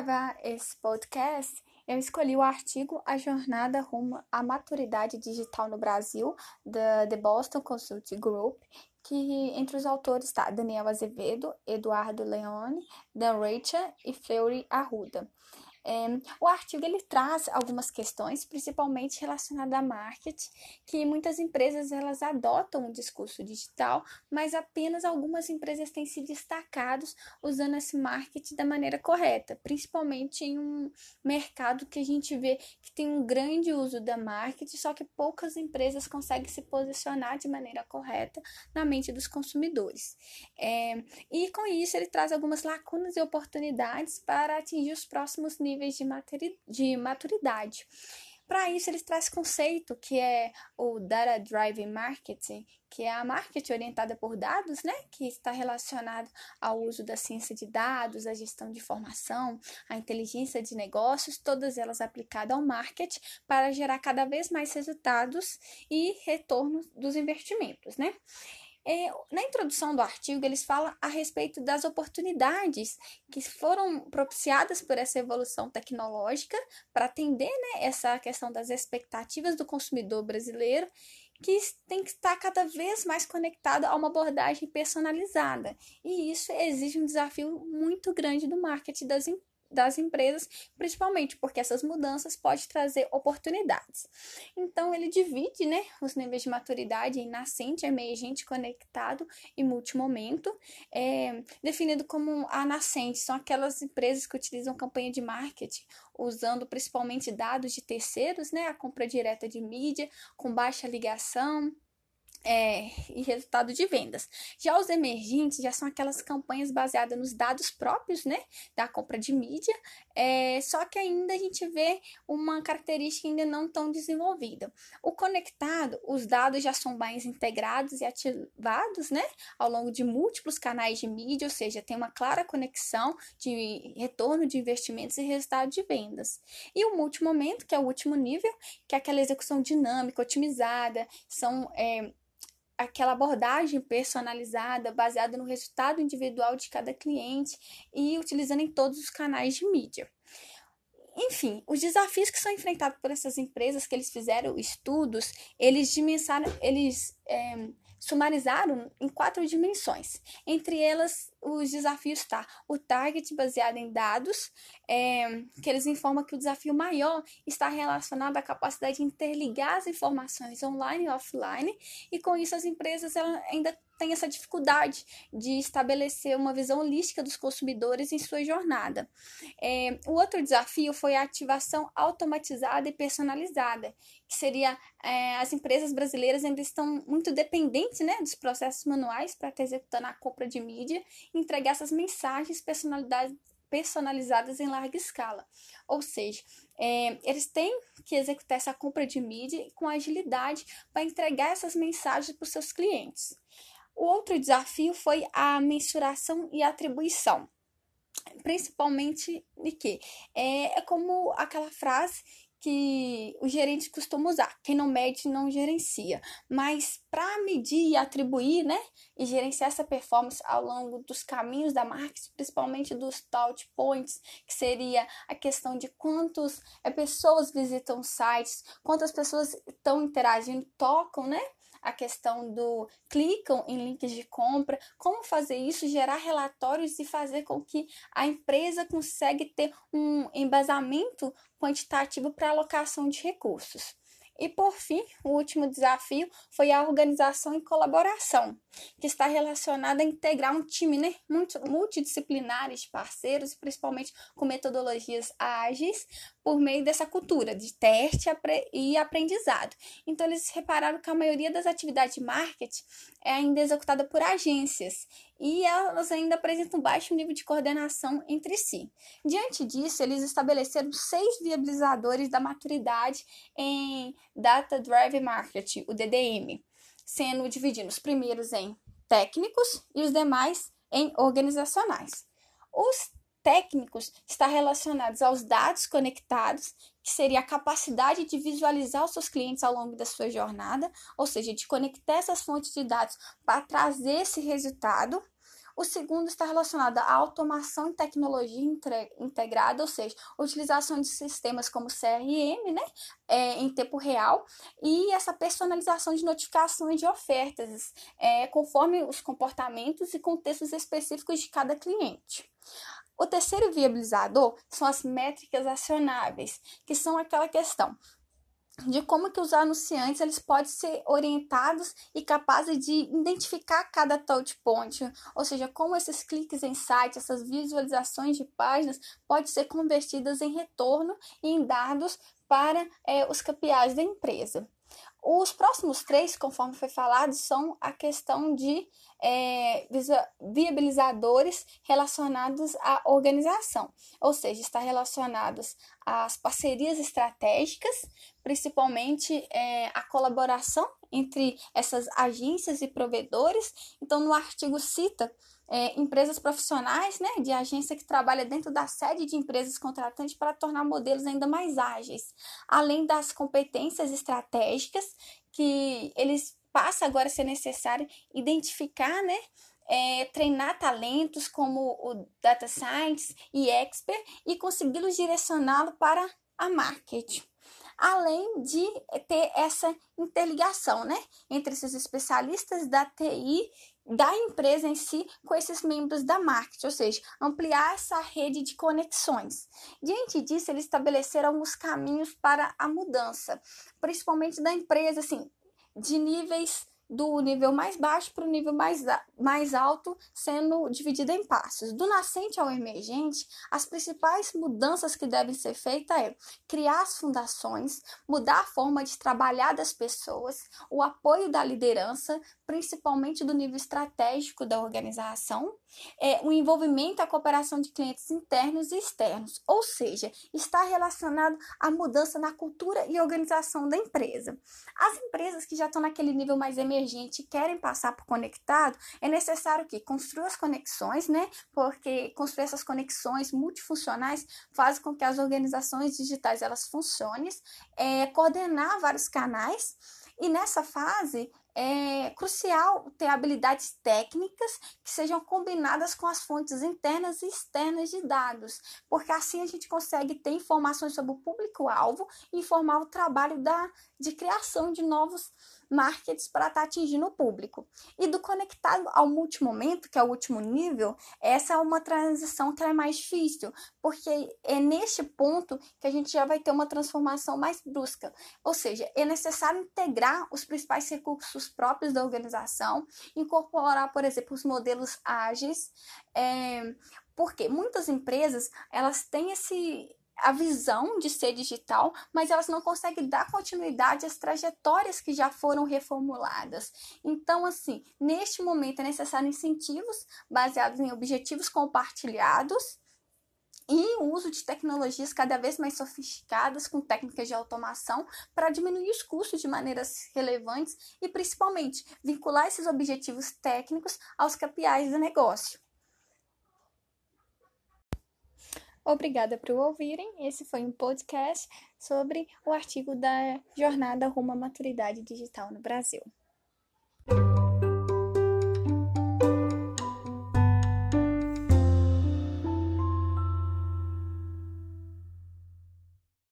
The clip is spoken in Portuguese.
gravar esse podcast, eu escolhi o artigo A Jornada Rumo à Maturidade Digital no Brasil, da The Boston Consulting Group, que entre os autores está Daniel Azevedo, Eduardo Leone, Dan Rachel e Fleury Arruda. É, o artigo ele traz algumas questões, principalmente relacionadas a marketing, que muitas empresas elas adotam o discurso digital, mas apenas algumas empresas têm se destacado usando esse marketing da maneira correta, principalmente em um mercado que a gente vê que tem um grande uso da marketing, só que poucas empresas conseguem se posicionar de maneira correta na mente dos consumidores. É, e com isso ele traz algumas lacunas e oportunidades para atingir os próximos níveis níveis de, de maturidade. Para isso, eles trazem conceito que é o Data Driven Marketing, que é a marketing orientada por dados, né, que está relacionado ao uso da ciência de dados, a gestão de informação, a inteligência de negócios, todas elas aplicadas ao marketing para gerar cada vez mais resultados e retorno dos investimentos, né? É, na introdução do artigo, eles falam a respeito das oportunidades que foram propiciadas por essa evolução tecnológica para atender né, essa questão das expectativas do consumidor brasileiro, que tem que estar cada vez mais conectado a uma abordagem personalizada. E isso exige um desafio muito grande do marketing das empresas das empresas, principalmente porque essas mudanças podem trazer oportunidades. Então, ele divide né, os níveis de maturidade em nascente, emergente, conectado e multimomento, é, definido como a nascente, são aquelas empresas que utilizam campanha de marketing, usando principalmente dados de terceiros, né, a compra direta de mídia, com baixa ligação, é, e resultado de vendas. Já os emergentes já são aquelas campanhas baseadas nos dados próprios, né, da compra de mídia, é, só que ainda a gente vê uma característica ainda não tão desenvolvida. O conectado, os dados já são mais integrados e ativados, né, ao longo de múltiplos canais de mídia, ou seja, tem uma clara conexão de retorno de investimentos e resultado de vendas. E o multimomento, que é o último nível, que é aquela execução dinâmica, otimizada, são é, aquela abordagem personalizada, baseada no resultado individual de cada cliente e utilizando em todos os canais de mídia. Enfim, os desafios que são enfrentados por essas empresas que eles fizeram estudos, eles dimensionaram, eles é, sumarizaram em quatro dimensões. Entre elas, os desafios tá o target baseado em dados, é, que eles informam que o desafio maior está relacionado à capacidade de interligar as informações online e offline, e com isso as empresas ainda tem essa dificuldade de estabelecer uma visão holística dos consumidores em sua jornada. É, o outro desafio foi a ativação automatizada e personalizada, que seria é, as empresas brasileiras ainda estão muito dependentes né, dos processos manuais para estar executando a compra de mídia entregar essas mensagens personalizadas em larga escala. Ou seja, é, eles têm que executar essa compra de mídia com agilidade para entregar essas mensagens para os seus clientes. O outro desafio foi a mensuração e atribuição. Principalmente de quê? É, é como aquela frase que o gerente costuma usar. Quem não mede não gerencia. Mas para medir e atribuir, né, e gerenciar essa performance ao longo dos caminhos da marketing, principalmente dos touch points, que seria a questão de quantas é, pessoas visitam sites, quantas pessoas estão interagindo, tocam, né, a questão do clicam em links de compra, como fazer isso, gerar relatórios e fazer com que a empresa consiga ter um embasamento quantitativo para alocação de recursos. E por fim, o último desafio foi a organização e colaboração, que está relacionada a integrar um time né, multidisciplinar de parceiros, principalmente com metodologias ágeis, por meio dessa cultura de teste e aprendizado. Então, eles repararam que a maioria das atividades de marketing é ainda executada por agências e elas ainda apresentam baixo nível de coordenação entre si. Diante disso, eles estabeleceram seis viabilizadores da maturidade em Data Driven Marketing, o DDM, sendo divididos os primeiros em técnicos e os demais em organizacionais. Os técnicos está relacionados aos dados conectados, que seria a capacidade de visualizar os seus clientes ao longo da sua jornada, ou seja, de conectar essas fontes de dados para trazer esse resultado. O segundo está relacionado à automação e tecnologia integrada, ou seja, utilização de sistemas como CRM, né, é, em tempo real, e essa personalização de notificações de ofertas, é, conforme os comportamentos e contextos específicos de cada cliente. O terceiro viabilizador são as métricas acionáveis, que são aquela questão de como que os anunciantes eles podem ser orientados e capazes de identificar cada touch point, ou seja, como esses cliques em site, essas visualizações de páginas podem ser convertidas em retorno e em dados para é, os KPIs da empresa. Os próximos três, conforme foi falado, são a questão de é, viabilizadores relacionados à organização, ou seja, está relacionados às parcerias estratégicas, principalmente é, a colaboração entre essas agências e provedores. Então, no artigo cita é, empresas profissionais, né, de agência que trabalha dentro da sede de empresas contratantes para tornar modelos ainda mais ágeis, além das competências estratégicas que eles passa agora a ser necessário identificar, né, é, treinar talentos como o data science e expert e consegui-los direcioná-lo para a marketing. Além de ter essa interligação, né, entre esses especialistas da TI da empresa em si com esses membros da marketing, ou seja, ampliar essa rede de conexões. Diante disso, eles estabeleceram alguns caminhos para a mudança, principalmente da empresa, assim, de níveis do nível mais baixo para o nível mais, mais alto, sendo dividida em passos. Do nascente ao emergente, as principais mudanças que devem ser feitas é criar as fundações, mudar a forma de trabalhar das pessoas, o apoio da liderança, principalmente do nível estratégico da organização, é, o envolvimento e a cooperação de clientes internos e externos, ou seja, está relacionado à mudança na cultura e organização da empresa. As empresas que já estão naquele nível mais emergente e querem passar por conectado, é necessário que construa as conexões, né? Porque construir essas conexões multifuncionais faz com que as organizações digitais elas funcionem, é, coordenar vários canais e nessa fase é crucial ter habilidades técnicas que sejam combinadas com as fontes internas e externas de dados, porque assim a gente consegue ter informações sobre o público-alvo e informar o trabalho da, de criação de novos markets para estar tá atingindo o público. E do conectado ao multimomento, que é o último nível, essa é uma transição que é mais difícil, porque é neste ponto que a gente já vai ter uma transformação mais brusca. Ou seja, é necessário integrar os principais recursos próprios da organização, incorporar, por exemplo, os modelos ágeis, é, porque muitas empresas elas têm esse a visão de ser digital, mas elas não conseguem dar continuidade às trajetórias que já foram reformuladas. Então, assim, neste momento é necessário incentivos baseados em objetivos compartilhados e o uso de tecnologias cada vez mais sofisticadas com técnicas de automação para diminuir os custos de maneiras relevantes e principalmente vincular esses objetivos técnicos aos KPIs do negócio. Obrigada por ouvirem. Esse foi um podcast sobre o artigo da Jornada Rumo à Maturidade Digital no Brasil.